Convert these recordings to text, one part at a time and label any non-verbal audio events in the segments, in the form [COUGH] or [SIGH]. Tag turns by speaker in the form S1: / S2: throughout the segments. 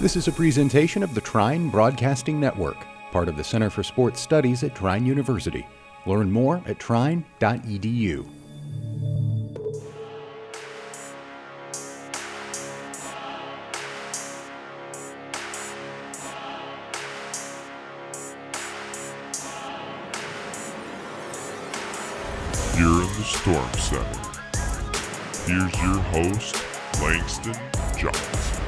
S1: This is a presentation of the Trine Broadcasting Network, part of the Center for Sports Studies at Trine University. Learn more at trine.edu.
S2: You're in the Storm Center. Here's your host, Langston Johnson.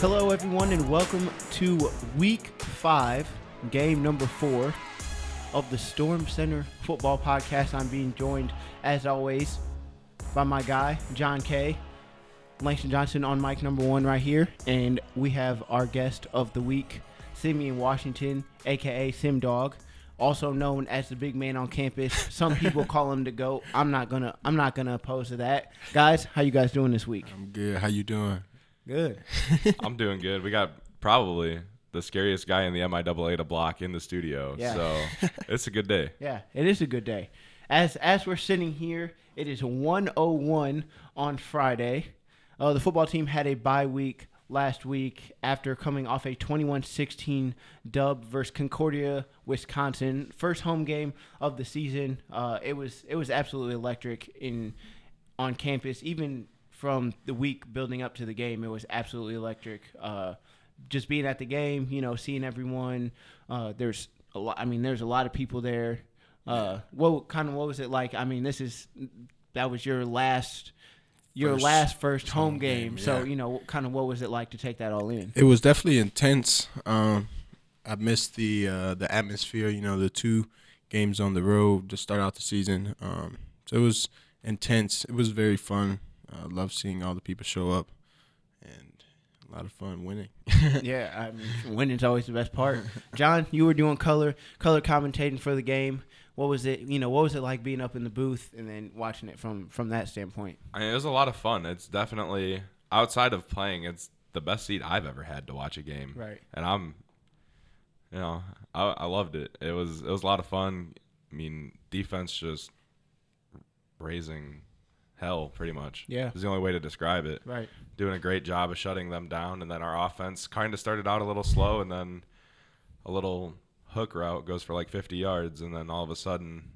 S3: Hello, everyone, and welcome to week five, game number four of the Storm Center Football Podcast. I'm being joined, as always, by my guy, John Kay. Langston Johnson on mic number one right here. And we have our guest of the week, Simeon Washington, aka Sim Dog, also known as the big man on campus. Some people call him the GOAT. I'm not gonna I'm not gonna oppose to that. Guys, how you guys doing this week?
S4: I'm good. How you doing?
S3: Good. [LAUGHS]
S5: I'm doing good. We got probably the scariest guy in the MIAA to block in the studio.
S3: Yeah.
S5: So [LAUGHS] it's a good day.
S3: Yeah, it is a good day. As as we're sitting here, it is 101 on Friday. Uh, the football team had a bye week last week after coming off a 21-16 dub versus Concordia, Wisconsin. First home game of the season. Uh, it was it was absolutely electric in on campus. Even from the week building up to the game, it was absolutely electric. Uh, just being at the game, you know, seeing everyone. Uh, there's a lot. I mean, there's a lot of people there. Uh, what kind of what was it like? I mean, this is that was your last your
S4: First
S3: last first home
S4: home
S3: game.
S4: game,
S3: So
S4: yeah.
S3: you know, kind of what was it like to take that all in?
S4: It was definitely intense. Um, I missed the uh, the atmosphere. You know, the two games on the road to start out the season. Um, so it was intense. It was very fun. I love seeing all the people show up, and a lot of fun winning. [LAUGHS]
S3: yeah, I mean, winning's always the best part. [LAUGHS] John, you were doing color color commentating for the game. What was it? You know, what was it like being up in the booth and then watching it from from that standpoint?
S5: I mean, it was a lot of fun. It's definitely outside of playing. It's the best seat I've ever had to watch a game.
S3: Right.
S5: And I'm, you know, I, I loved it. It was it was a lot of fun. I mean, defense just raising hell pretty much.
S3: Yeah.
S5: is the only way to describe it.
S3: Right.
S5: doing a great job of shutting them down. And then our offense kind of started out a little slow, and then a little hook route goes for like 50 yards, and then all of a sudden,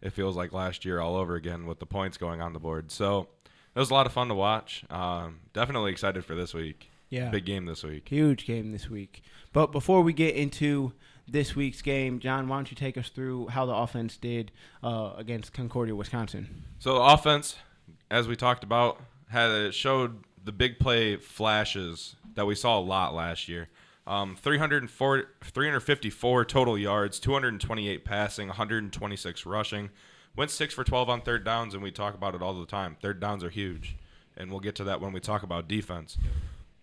S5: it feels like last year all over again with the points going on the board. So it was a lot of fun to watch. Um, definitely excited for this week.
S3: Yeah.
S5: Big game this week.
S3: Huge game this week. But before we get into this week's game, John, why don't you take us through how the offense did uh, against Concordia, Wisconsin?
S5: So the offense, as we talked about, had it showed the big play flashes that we saw a lot last year. Um, 304, 354 total yards, 228 passing, 126 rushing. Went six for 12 on third downs, and we talk about it all the time. Third downs are huge, and we'll get to that when we talk about defense.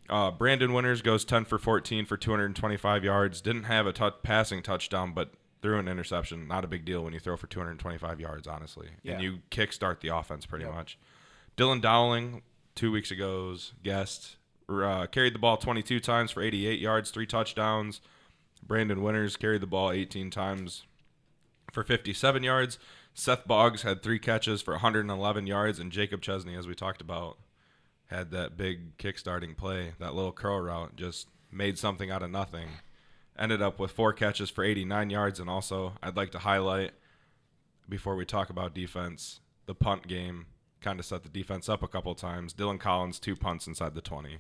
S5: Uh, Brandon Winters goes 10 for 14 for 225 yards. Didn't have a passing touchdown, but threw an interception. Not a big deal when you throw for 225 yards, honestly.
S3: Yeah.
S5: And you kickstart the offense pretty
S3: Yep.
S5: much. Dylan Dowling, two weeks ago's guest, uh, carried the ball 22 times for 88 yards, three touchdowns. Brandon Winters carried the ball 18 times for 57 yards. Seth Boggs had three catches for 111 yards, and Jacob Chesney, as we talked about, had that big kick-starting play, that little curl route, just made something out of nothing. Ended up with four catches for 89 yards, and also I'd like to highlight before we talk about defense, the punt game kind of set the defense up a couple times. Dylan Collins two punts inside the 20,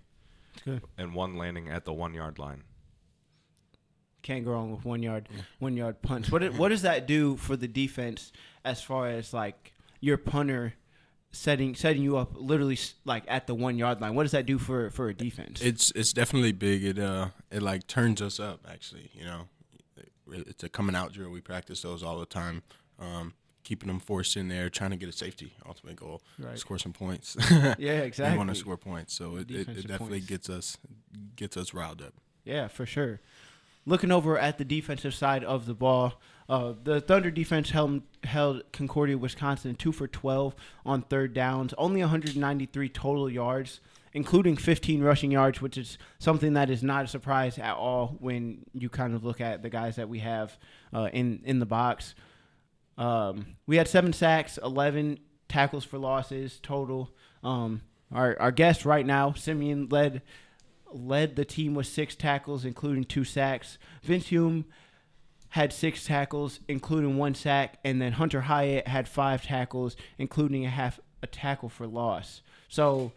S3: Good.
S5: and one landing at the one yard line.
S3: Can't go wrong with one yard, one yard punch. What it- what does that do for the defense as far as like your punter setting setting you up literally like at the one yard line? What does that do for for a defense?
S4: It's it's definitely big. It uh it like turns us up actually. You know, it's a coming out drill. We practice those all the time. Um, keeping them forced in there, trying to get a safety. Ultimate goal,
S3: Right.
S4: score some points. [LAUGHS]
S3: yeah, [LAUGHS]
S4: We
S3: exactly.
S4: want to score points, so it, it, it definitely
S3: points.
S4: gets us gets us riled up.
S3: Yeah, for sure. Looking over at the defensive side of the ball, uh, the Thunder defense held held Concordia, Wisconsin, two for twelve on third downs, only 193 total yards, including 15 rushing yards, which is something that is not a surprise at all when you kind of look at the guys that we have uh, in in the box. Um, we had seven sacks, 11 tackles for losses total. Um, our our guest right now, Simeon, led led the team with six tackles, including two sacks. Vince Hume had six tackles, including one sack, and then Hunter Hyatt had five tackles, including a half a tackle for loss. So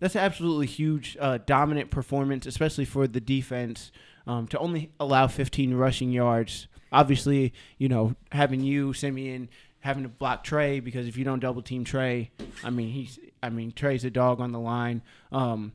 S3: that's an absolutely huge, uh, dominant performance, especially for the defense um, to only allow 15 rushing yards. Obviously, you know having you Simeon having to block Trey because if you don't double team Trey, I mean he's I mean Trey's a dog on the line. Um,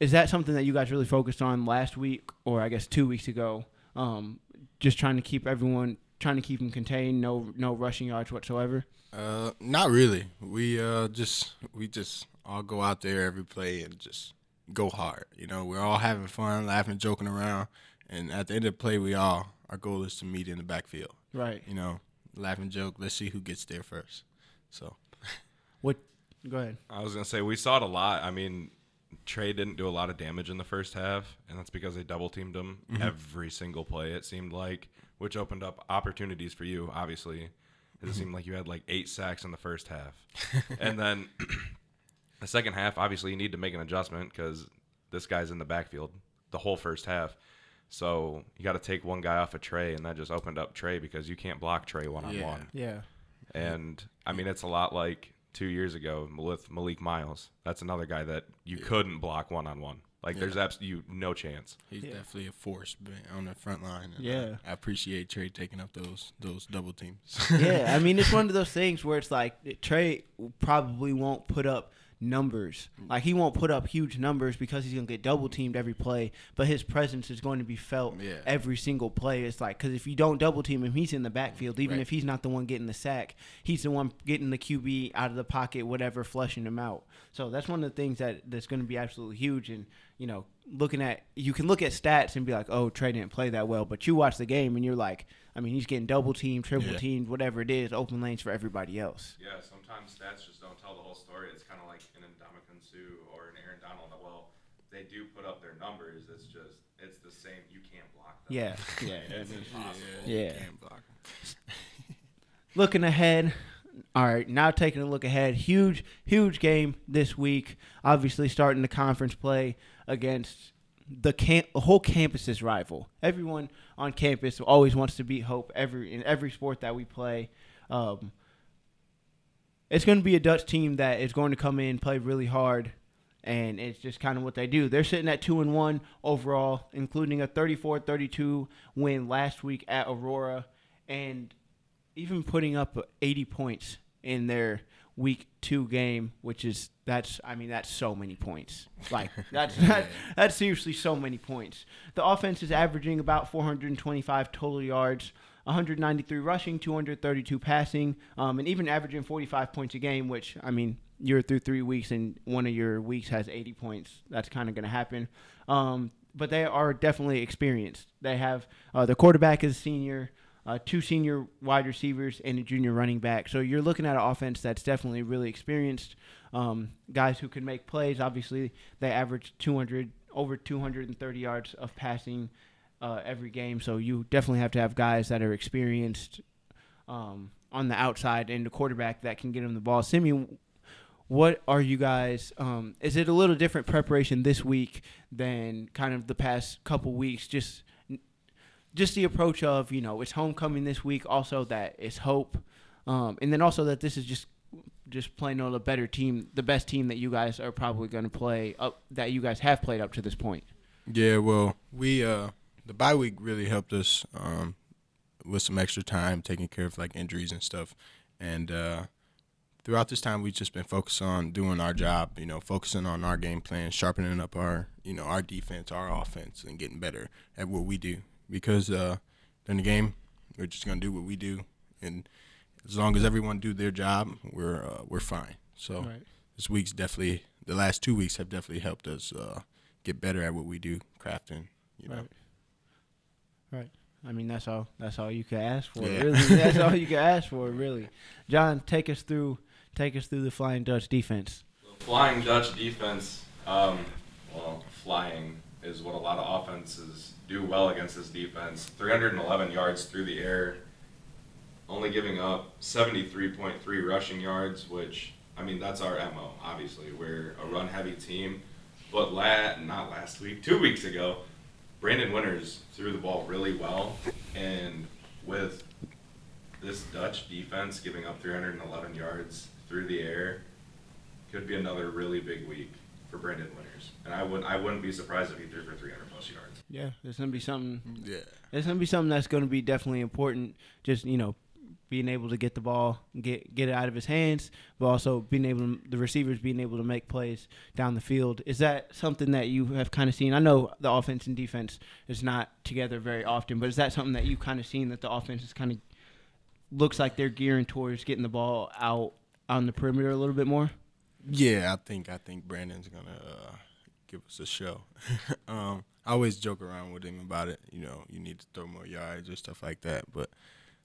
S3: is that something that you guys really focused on last week or I guess two weeks ago? Um, just trying to keep everyone trying to keep them contained, no no rushing yards whatsoever.
S4: Uh, not really. We uh just we just all go out there every play and just go hard. You know, we're all having fun, laughing, joking around, and at the end of the play, we all our goal is to meet in the backfield.
S3: Right.
S4: You know, laughing joke. Let's see who gets there first. So
S3: What? Go ahead.
S5: I was gonna say we saw it a lot. I mean, Trey didn't do a lot of damage in the first half, and that's because they double teamed him mm-hmm. every single play. It seemed like, which opened up opportunities for you. Obviously, it mm-hmm. seemed like you had like eight sacks in the first half, and then [CLEARS THROAT] the second half. Obviously, you need to make an adjustment because this guy's in the backfield the whole first half. So you got to take one guy off of Trey, and that just opened up Trey because you can't block Trey one on one.
S3: Yeah.
S5: And I mean, it's a lot like two years ago with Malik Miles. That's another guy that you couldn't block one on one. Like, there's absolutely no chance.
S4: he's
S3: Yeah.
S4: definitely a force on the front line. and,
S3: Yeah.
S4: I appreciate Trey taking up those those double teams.
S3: yeah, I mean, it's [LAUGHS] one of those things where it's like Trey probably won't put up numbers. Like he won't put up huge numbers because he's gonna get double teamed every play, but his presence is going to be felt
S4: Yeah.
S3: every single play. It's like because if you don't double team him, he's in the backfield. Even
S4: Right.
S3: if he's not the one getting the sack, he's the one getting the QB out of the pocket, whatever, flushing him out. So that's one of the things that that's going to be absolutely huge. And you know, looking at you can look at stats and be like, oh, Trey didn't play that well, but you watch the game and you're like, I mean, he's getting double teamed, triple
S4: Yeah.
S3: teamed, whatever it is, open lanes for everybody else.
S5: Yeah, sometimes stats just don't tell the whole story. It's kind of like an Ndamukong Suh or an Aaron Donald. Well, they do put up their numbers. It's just, it's the same. You can't block them.
S3: Yeah, [LAUGHS] yeah.
S5: It's impossible.
S3: Yeah.
S4: Can't block 'em. [LAUGHS]
S3: looking ahead. All right, now taking a look ahead. Huge, huge game this week. Obviously, starting the conference play against the camp, the whole campus's rival. Everyone on campus always wants to beat Hope every in every sport that we play. Um, it's going to be a Dutch team that is going to come in, play really hard, and it's just kind of what they do. They're sitting at 2 and 1 overall, including a 34-32 win last week at Aurora and even putting up 80 points in their week 2 game, which is that's I mean that's so many points. Like [LAUGHS] that's that, that's seriously so many points. The offense is averaging about 425 total yards. 193 rushing, 232 passing, um, and even averaging 45 points a game, which, I mean, you're through three weeks and one of your weeks has 80 points. That's kind of going to happen. Um, but they are definitely experienced. They have uh, the quarterback is a senior, uh, two senior wide receivers, and a junior running back. So you're looking at an offense that's definitely really experienced. Um, guys who can make plays. Obviously, they average 200 over 230 yards of passing uh, every game. So you definitely have to have guys that are experienced um, on the outside and the quarterback that can get them the ball. Simeon, what are you guys? Um, is it a little different preparation this week than kind of the past couple weeks? Just just the approach of you know it's homecoming this week. Also that it's hope, um, and then also that this is just just playing on a better team, the best team that you guys are probably going to play up that you guys have played up to this point.
S4: Yeah, well, we uh the bye week really helped us um with some extra time taking care of like injuries and stuff. And uh throughout this time we've just been focused on doing our job, you know, focusing on our game plan, sharpening up our, you know, our defense, our offense and getting better at what we do. Because uh in the game, we're just going to do what we do and as long as everyone do their job, we're uh, we're fine. So this week's definitely the last two weeks have definitely helped us uh, get better at what we do, crafting. You know,
S3: Right. Right. I mean, that's all. That's all you can ask for.
S4: Yeah.
S3: Really, [LAUGHS] that's all you can ask for. Really, John, take us through. Take us through the Flying Dutch defense.
S5: Flying Dutch defense, um, well, flying is what a lot of offenses do well against this defense. 311 yards through the air, only giving up 73.3 rushing yards, which, I mean, that's our MO, obviously. We're a run heavy team. But la- not last week, two weeks ago, Brandon Winters threw the ball really well, and with this Dutch defense giving up 311 yards through the air, could be another really big week for Brandon Winters. And I wouldn't I wouldn't be surprised if he threw for 300 plus yards.
S3: Yeah, there's gonna be something.
S4: Yeah.
S3: There's gonna be something that's gonna be definitely important. Just you know, being able to get the ball, get get it out of his hands, but also being able to, the receivers being able to make plays down the field. Is that something that you have kind of seen? I know the offense and defense is not together very often, but is that something that you kind of seen that the offense is kind of looks like they're gearing towards getting the ball out on the perimeter a little bit more?
S4: Yeah, I think I think Brandon's gonna uh, give us a show. [LAUGHS] um, I always joke around with him about it. You know, you need to throw more yards or stuff like that. But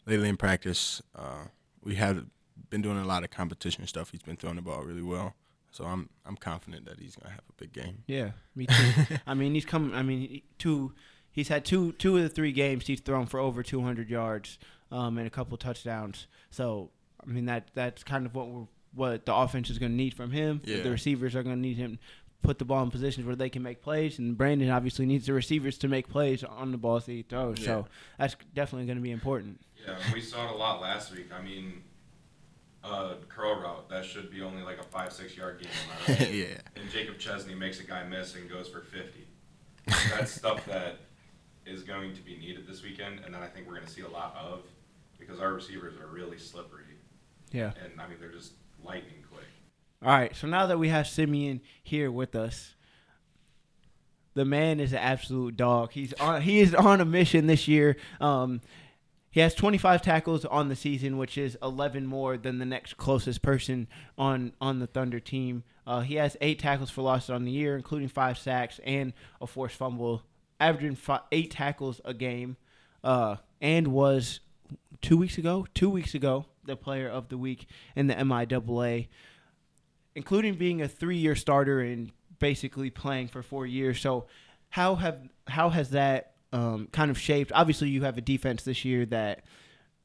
S4: lately in practice, uh, we have been doing a lot of competition stuff. He's been throwing the ball really well, so I'm I'm confident that he's gonna have a big game.
S3: Yeah, me too. [LAUGHS] I mean, he's come. I mean, two. He's had two two of the three games he's thrown for over 200 yards um, and a couple touchdowns. So I mean that that's kind of what we're what the offense is going to need from him.
S4: Yeah.
S3: The receivers are going to need him put the ball in positions where they can make plays, and Brandon obviously needs the receivers to make plays on the balls that he throws. So that's definitely going to be important.
S5: Yeah, we saw it a lot last week. I mean, uh, curl route that should be only like a five six yard game. right? [LAUGHS]
S4: yeah.
S5: and Jacob Chesney makes a guy miss and goes for 50. That's [LAUGHS] stuff that is going to be needed this weekend, and that I think we're going to see a lot of because our receivers are really slippery,
S3: Yeah.
S5: and I mean they're just lightning quick.
S3: All right, so now that we have Simeon here with us, the man is an absolute dog. He's on he is on a mission this year. Um, he has 25 tackles on the season, which is 11 more than the next closest person on on the Thunder team. Uh, he has eight tackles for loss on the year, including five sacks and a forced fumble, averaging fi- eight tackles a game, uh, and was two weeks ago, two weeks ago, the player of the week in the MIAA including being a three-year starter and basically playing for four years. So, how have how has that um, kind of shaped? Obviously, you have a defense this year that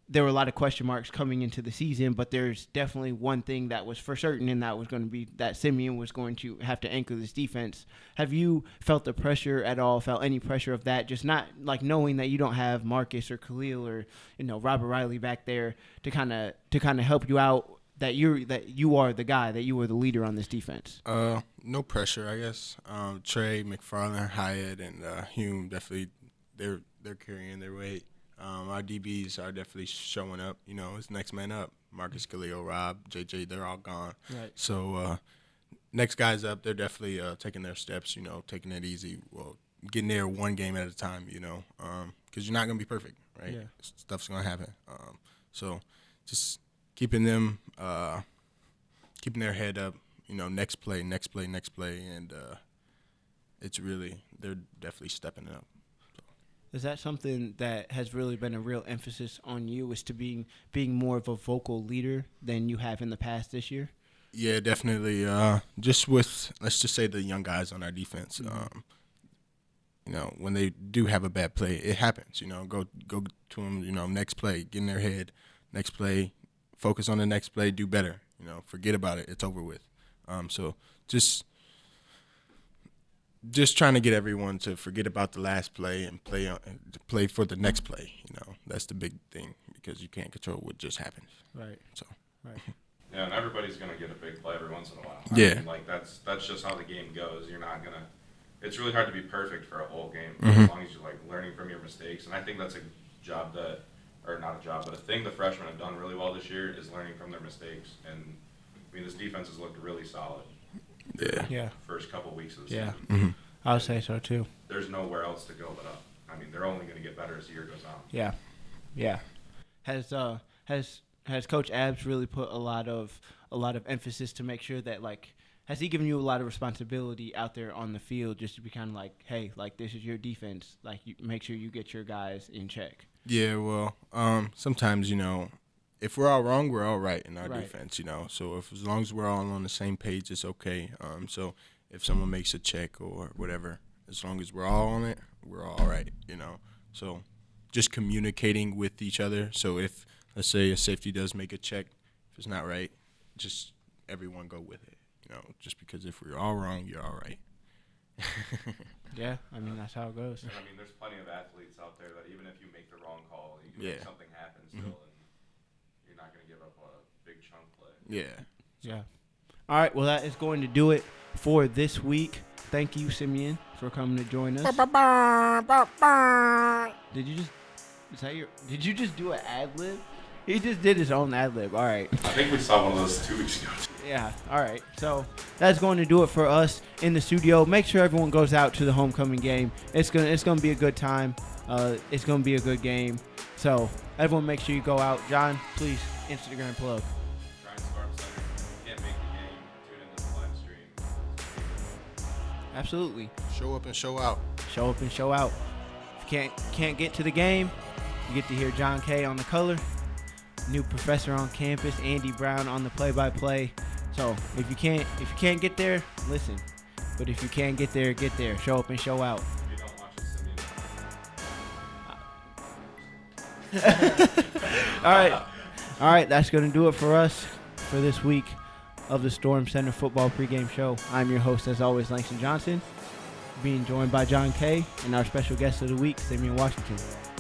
S3: there were a lot of question marks coming into the season, but there's definitely one thing that was for certain, and that was going to be that Simeon was going to have to anchor this defense. Have you felt the pressure at all? Felt any pressure of that? Just not like knowing that you don't have Marcus or Khalil or you know Robert Riley back there to kind of to kind of help you out. That you're that you are the guy that you are the leader on this defense.
S4: Uh, no pressure, I guess. Um, Trey, McFarland, Hyatt, and uh, Hume definitely they're they're carrying their weight. Um, our DBs are definitely showing up. You know, it's next man up. Marcus Khalil, Rob, JJ, they're all gone.
S3: Right.
S4: So uh, next guys up, they're definitely uh, taking their steps. You know, taking it easy. Well, getting there one game at a time. You know, because you're not gonna be perfect, right?
S3: Yeah.
S4: Stuff's gonna happen. Um, so just keeping them, uh, keeping their head up. You know, next play, next play, next play, and uh, it's really they're definitely stepping up.
S3: Is that something that has really been a real emphasis on you? Is to being being more of a vocal leader than you have in the past this year?
S4: Yeah, definitely. Uh, just with let's just say the young guys on our defense.
S3: Mm-hmm.
S4: Um, you know, when they do have a bad play, it happens. You know, go go to them. You know, next play, get in their head. Next play, focus on the next play, do better. You know, forget about it. It's over with. Um, so just just trying to get everyone to forget about the last play and play on, to play for the next play. You know, that's the big thing because you can't control what just happened.
S3: Right.
S4: So
S3: Right. [LAUGHS]
S5: Yeah, and everybody's gonna get a big play every once in a while. I
S4: Yeah.
S5: mean, like that's that's just how the game goes. You're not gonna. It's really hard to be perfect for a whole game
S4: Mhm.
S5: as long as you're like learning from your mistakes. And I think that's a job that, or not a job, but a thing the freshmen have done really well this year is learning from their mistakes. And I mean, this defense has looked really solid
S4: yeah.
S3: Yeah.
S5: first couple weeks of the
S3: Yeah.
S5: season.
S4: Mhm.
S3: I would say so too.
S5: There's nowhere else to go but up. I mean, they're only gonna get better as the year goes on.
S3: Yeah. Yeah. Has uh has has Coach Abbs really put a lot of a lot of emphasis to make sure that like has he given you a lot of responsibility out there on the field just to be kind of like, hey, like this is your defense, like you make sure you get your guys in check.
S4: Yeah, well, um, sometimes you know, if we're all wrong, we're all right in our
S3: Right.
S4: defense. You know, so if as long as we're all on the same page, it's okay. Um, so if someone makes a check or whatever, as long as we're all on it, we're all right. You know, so just communicating with each other. So if let's say a safety does make a check, if it's not right, just everyone go with it. You know, just because if we're all wrong, you're all right. [LAUGHS]
S3: Yeah, I mean that's how it goes.
S5: And I mean, there's plenty of athletes out there that even if you make the wrong call, you can
S4: Yeah.
S5: make something happen mm-hmm. still, and you're not going to give up a big chunk play.
S4: Yeah.
S3: Yeah. All right. Well, that is going to do it for this week. Thank you, Simeon, for coming to join us. Did you just? Is that your? Did you just do an ad lib? He just did his own ad lib. All right.
S5: I think we saw one of those two weeks ago.
S3: Yeah. All right. So that's going to do it for us in the studio. Make sure everyone goes out to the homecoming game. It's gonna it's gonna be a good time. Uh, it's gonna be a good game. So everyone, make sure you go out. John, please Instagram plug.
S5: Trine Storm Center. Can't make the game. Tune into the live stream.
S3: Absolutely.
S4: Show up and show out.
S3: Show up and show out. If you can't can't get to the game, you get to hear John Kay on the color. New professor on campus, Andy Brown on the play-by-play. So if you can't if you can't get there, listen. But if you can get there, get there. Show up and show out.
S5: If you don't watch it, Simeon. [LAUGHS]
S3: All right. All right, that's going to do it for us for this week of the Storm Center Football Pregame Show. I'm your host, as always, Langston Johnson, being joined by John Kay and our special guest of the week, Simeon Washington.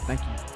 S3: Thank you.